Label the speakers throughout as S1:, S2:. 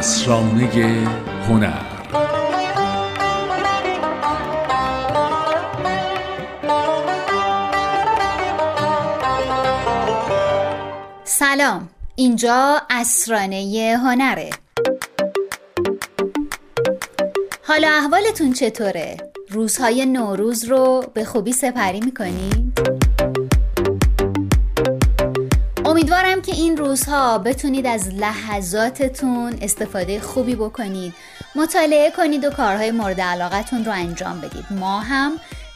S1: اسرانه هنر
S2: سلام اینجا اسرانه هنره حالا احوالتون چطوره؟ روزهای نوروز رو به خوبی سپری می‌کنید؟ امیدوارم که این روزها بتونید از لحظاتتون استفاده خوبی بکنید. مطالعه کنید و کارهای مورد علاقتون رو انجام بدید. ما هم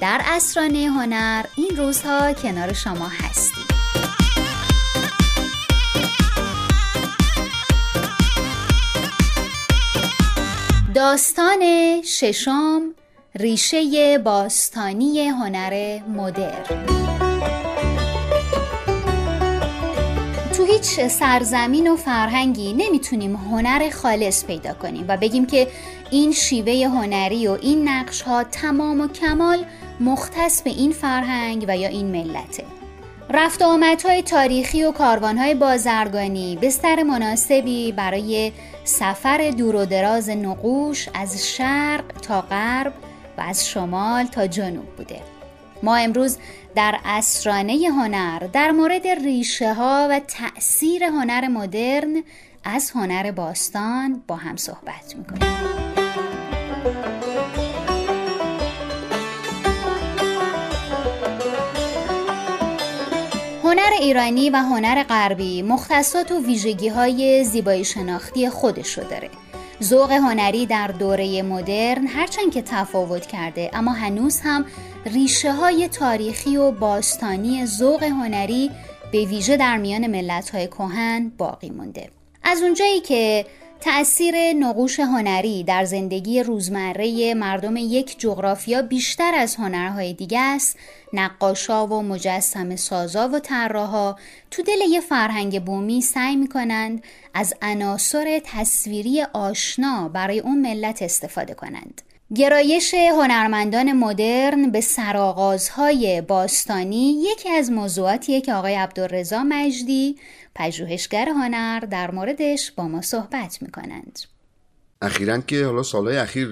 S2: در اسرانه هنر این روزها کنار شما هستیم. داستان ششم ریشه باستانی هنر مدرن. هیچ سرزمین و فرهنگی نمی‌تونیم هنر خالص پیدا کنیم و بگیم که این شیوه هنری و این نقش ها تمام و کمال مختص به این فرهنگ و یا این ملته. رفت آمدهای تاریخی و کاروانهای بازرگانی بستر مناسبی برای سفر دور و دراز نقوش از شرق تا غرب و از شمال تا جنوب بوده. ما امروز در اسرانه هنر در مورد ریشه ها و تأثیر هنر مدرن از هنر باستان با هم صحبت می‌کنیم. هنر ایرانی و هنر غربی مختصات و ویژگی های زیبایی شناختی خودش رو داره. ذوق هنری در دوره مدرن هرچند که تفاوت کرده اما هنوز هم ریشه های تاریخی و باستانی ذوق هنری به ویژه در میان ملت های کهن باقی مونده. از اونجایی که تأثیر نقوش هنری در زندگی روزمره مردم یک جغرافیا بیشتر از هنرهای دیگه است نقاشا و مجسم سازا و طراحا تو دل یه فرهنگ بومی سعی می‌کنند از عناصر تصویری آشنا برای اون ملت استفاده کنند. گرایش هنرمندان مدرن به سرآغازهای باستانی یکی از موضوعاتیه که آقای عبدالرضا مجدی پژوهشگر هنر در موردش با ما صحبت می‌کنند.
S3: اخیرا که حالا سالهای اخیر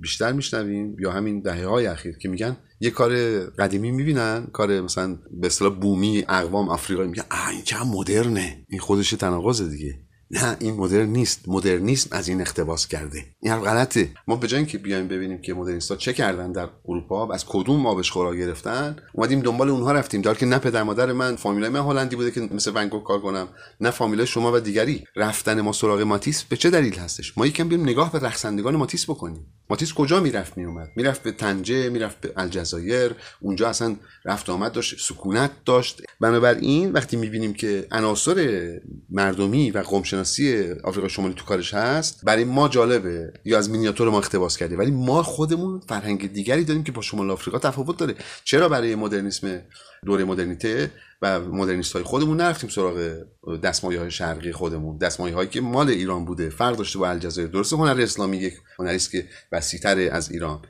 S3: بیشتر میشنویم یا همین دهه های اخیر که میگن یه کار قدیمی می‌بینن کار مثلا به اصطلاح بومی اقوام آفریقایی میگن این چه مدرنه این خودش تناقض دیگه. نه این مدرن نیست. مدرنیسم از این اقتباس کرده. این هم غلطه. ما به جای که بیایم ببینیم که مدرنیستا چه کردن در اروپا از کدوم آبش خورا گرفتن اومدیم دنبال اونها رفتیم. در که نه پدر مادر من فامیلای من هلندی بوده که مثل ونگو کار کنم نه فامیلای شما و دیگری. رفتن ما سراغ ماتیس به چه دلیل هستش؟ ما یکم بیم نگاه به رقصندگان ماتیس بکنیم. ماتیس کجا می‌رفت میومد؟ می‌رفت به تنجه می‌رفت به الجزایر. اونجا اصلا رفت آمد داشت سکونت داشت. بنابراین وقتی می‌بینیم که عناصر مردمی و قوم شناسی آفریقا شمالی تو کارش هست. برای ما جالبه. یا از مینیاتور ما اقتباس کرده ولی ما خودمون فرهنگ دیگری داریم که با شمال آفریقا تفاوت داره. چرا برای مدرنیسم دوره مدرنیته و مدرنیست های خودمون نرفتیم سراغ دستمایه های شرقی خودمون؟ دستمایه هایی که مال ایران بوده. فرق داشته با الجزایر. درسته هنر اسلامی یک هنری است که وسیعتر از ایران.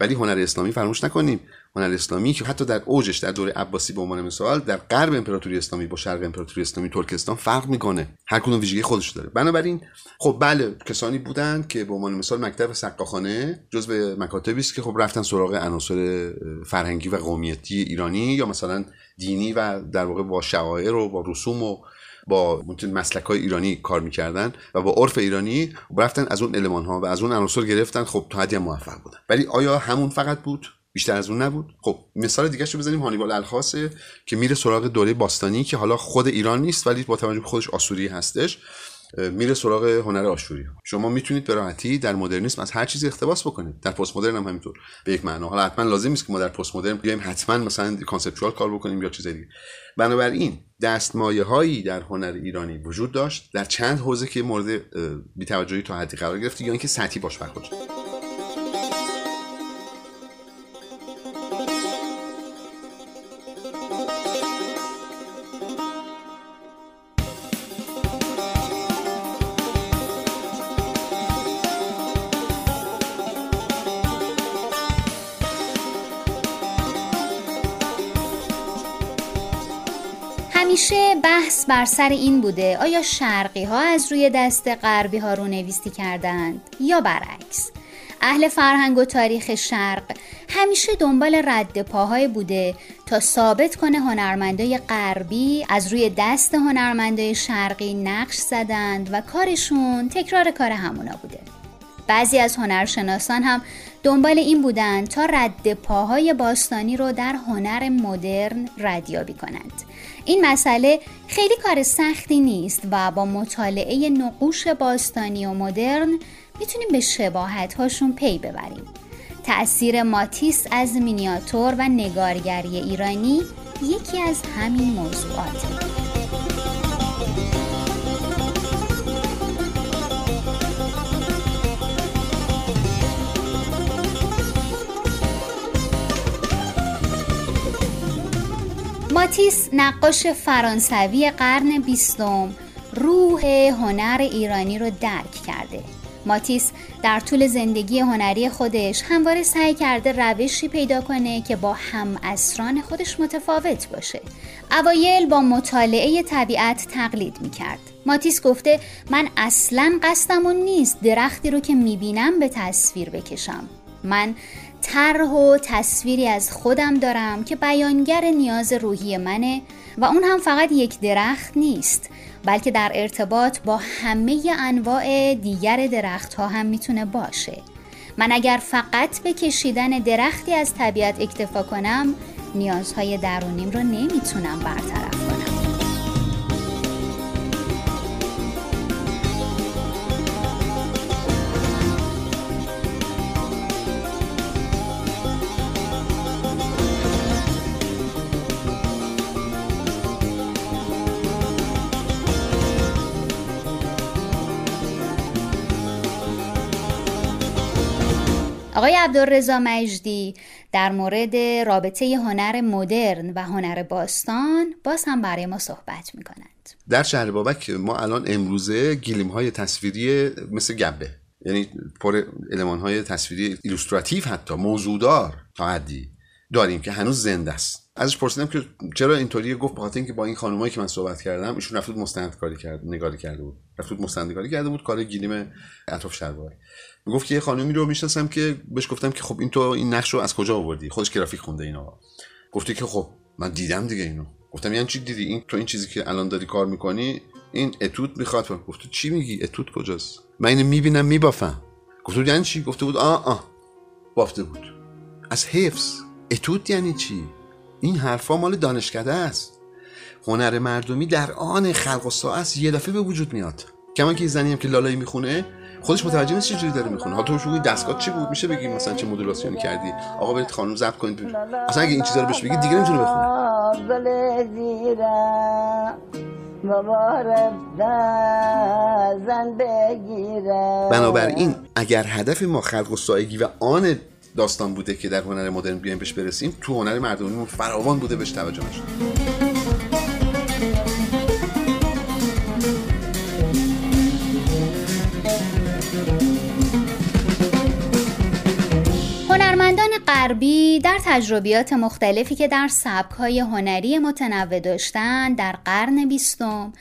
S3: ولی هنر اسلامی فراموش نکنیم. هنر اسلامی که حتی در اوجش در دوره عباسی به عنوان مثال در غرب امپراتوری اسلامی با شرق امپراتوری اسلامی ترکستان فرق می‌کنه. هر کدوم ویژگی خودش داره. بنابراین خب بله کسانی بودند که به عنوان مثال مکتب سقاخانه جزء مکاتبی است که خب رفتن سراغ عناصر فرهنگی و قومیتی ایرانی یا مثلا دینی و در واقع با شعائر و با رسوم و با مسلک های ایرانی کار می‌کردن و با عرف ایرانی رفتن از اون علمان ها و از اون عناصر گرفتن. خب تا حدی موفق بودن. ولی آیا همون فقط بود؟ بیشتر از اون نبود. خب مثال دیگه رو بزنیم. هانیبال الخاصه که میره سراغ دوره باستانی که حالا خود ایران نیست ولی با توجه به خودش آسوری هستش میره سراغ هنر آشوری. شما می‌تونید به راحتی در مدرنیسم از هر چیزی اقتباس بکنید. در پست مدرن هم همینطور. به یک معنا. حالا حتما لازم نیست که ما در پست مدرن بیایم حتما مثلا conceptual کار بکنیم یا چیز دیگه. بنابراین دستمایه هایی در هنر ایرانی وجود داشت در چند حوزه که مورد بی‌توجهی تا حدی قرار گرفت یا اینکه سطحی باش برخورد
S2: بحث بر سر این بوده آیا شرقی ها از روی دست غربی ها رو نویسی کردند یا برعکس؟ اهل فرهنگ و تاریخ شرق همیشه دنبال رد پاهای بوده تا ثابت کنه هنرمندای غربی از روی دست هنرمندای شرقی نقش زدند و کارشون تکرار کار همونا بوده. بعضی از هنرشناسان هم دنبال این بودند تا رد پاهای باستانی رو در هنر مدرن ردیابی کنند. این مسئله خیلی کار سختی نیست و با مطالعه نقوش باستانی و مدرن می‌تونیم به شباهت هاشون پی ببریم. تأثیر ماتیس از مینیاتور و نگارگری ایرانی یکی از همین موضوعاته. ماتیس نقاش فرانسوی قرن بیستم روح هنر ایرانی رو درک کرده. ماتیس در طول زندگی هنری خودش همواره سعی کرده روشی پیدا کنه که با هم اسران خودش متفاوت باشه. اوایل با مطالعه طبیعت تقلید می‌کرد. ماتیس گفته من اصلا قصدمون نیست درختی رو که می‌بینم به تصویر بکشم. من طرح و تصویری از خودم دارم که بیانگر نیاز روحی منه و اون هم فقط یک درخت نیست بلکه در ارتباط با همه انواع دیگر درخت ها هم می‌تونه باشه. من اگر فقط به کشیدن درختی از طبیعت اکتفا کنم نیازهای درونیم رو نمی‌تونم برطرف آقای عبدالرضا مجدی در مورد رابطه هنر مدرن و هنر باستان باز هم برای ما صحبت می کنند
S3: در شهر بابک ما الان امروزه گلیم های تصویری مثل گبه یعنی پر المان های تصویری illustrative حتی موضوعدار تا حدی. داریم که هنوز زنده است. ازش پرسیدم که چرا اینطوری گفت بخاطر اینکه با این خانمایی که من صحبت کردم ایشون رفت مستند کاری کرد نگاری کرده بود. رفت مستند کاری کرده بود کار گلیم اطراف شهر گفت که یه خانمی رو می‌شناسم که بهش گفتم که خب این تو این نقش رو از کجا آوردی؟ خودش گرافیک خونده اینا گفتی که خب من دیدم دیگه اینو. گفتم یعنی چی دیدی؟ این تو این چیزی که الان داری کار می‌کنی این اتود می‌خواد گفت چی میگی؟ اتود کجاست؟ من اینو می‌بینم میبافم. گفت یعنی چی؟ گفته بود آ آ بافته بود. از حفظ. اتود یعنی چی؟ این حرفا مال دانشکده است. هنر مردمی در آن خلق و ساعت یه دفعه به وجود میاد. کما که زنی هم که لالایی می‌خونه خودش متوجه نیست چجوری داره می‌خونه. ها تو شو دستگاه چی بود؟ میشه بگیم مثلا چه مدولاسیونی کردی؟ آقا برید خانم ضبط کنید. اصلا اگه این چیزا رو بهش بگید دیگه نمی‌تونه بخونه. بنابراین اگر هدف ما خلق و سایگی و آن داستان بوده که در هنر مدرن بیایم بهش برسیم تو هنر مردمی فراوان بوده بهش توجه نشد.
S2: غربی در تجربیات مختلفی که در سبکهای هنری متنوع داشتند در قرن بیستم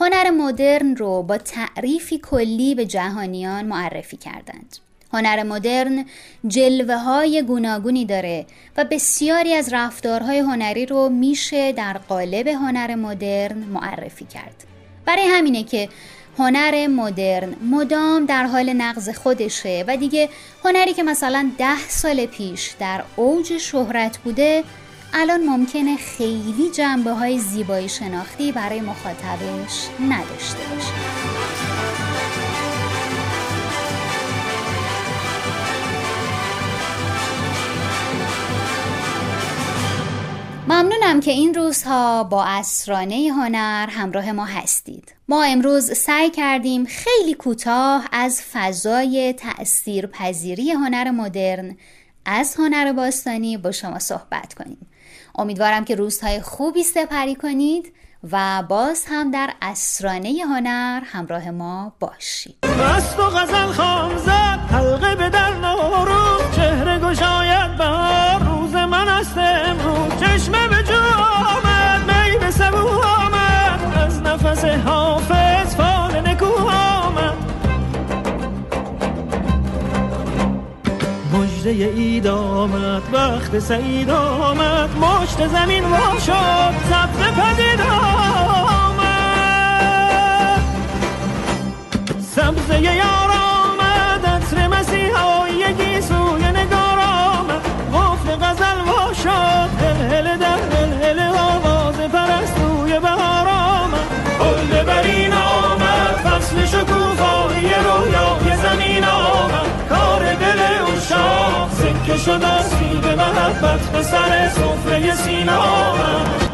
S2: هنر مدرن رو با تعریفی کلی به جهانیان معرفی کردند. هنر مدرن جلوه های گوناگونی داره و بسیاری از رفتارهای هنری رو میشه در قالب هنر مدرن معرفی کرد. برای همینه که هنر مدرن مدام در حال نقض خودشه و دیگه هنری که مثلا ده سال پیش در اوج شهرت بوده الان ممکنه خیلی جنبه های زیبایی شناختی برای مخاطبش نداشته باشه. ممنونم که این روزها با اسرانه هنر همراه ما هستید. ما امروز سعی کردیم خیلی کوتاه از فضای تأثیر پذیری هنر مدرن از هنر باستانی با شما صحبت کنیم. امیدوارم که روزهای خوبی سپری کنید و باز هم در اسرانه هنر همراه ما باشید.
S4: اید آمد وقت سعید آمد مشت زمین وا شد سبز پدید آمد. سبزه محبت به سر سفره آمد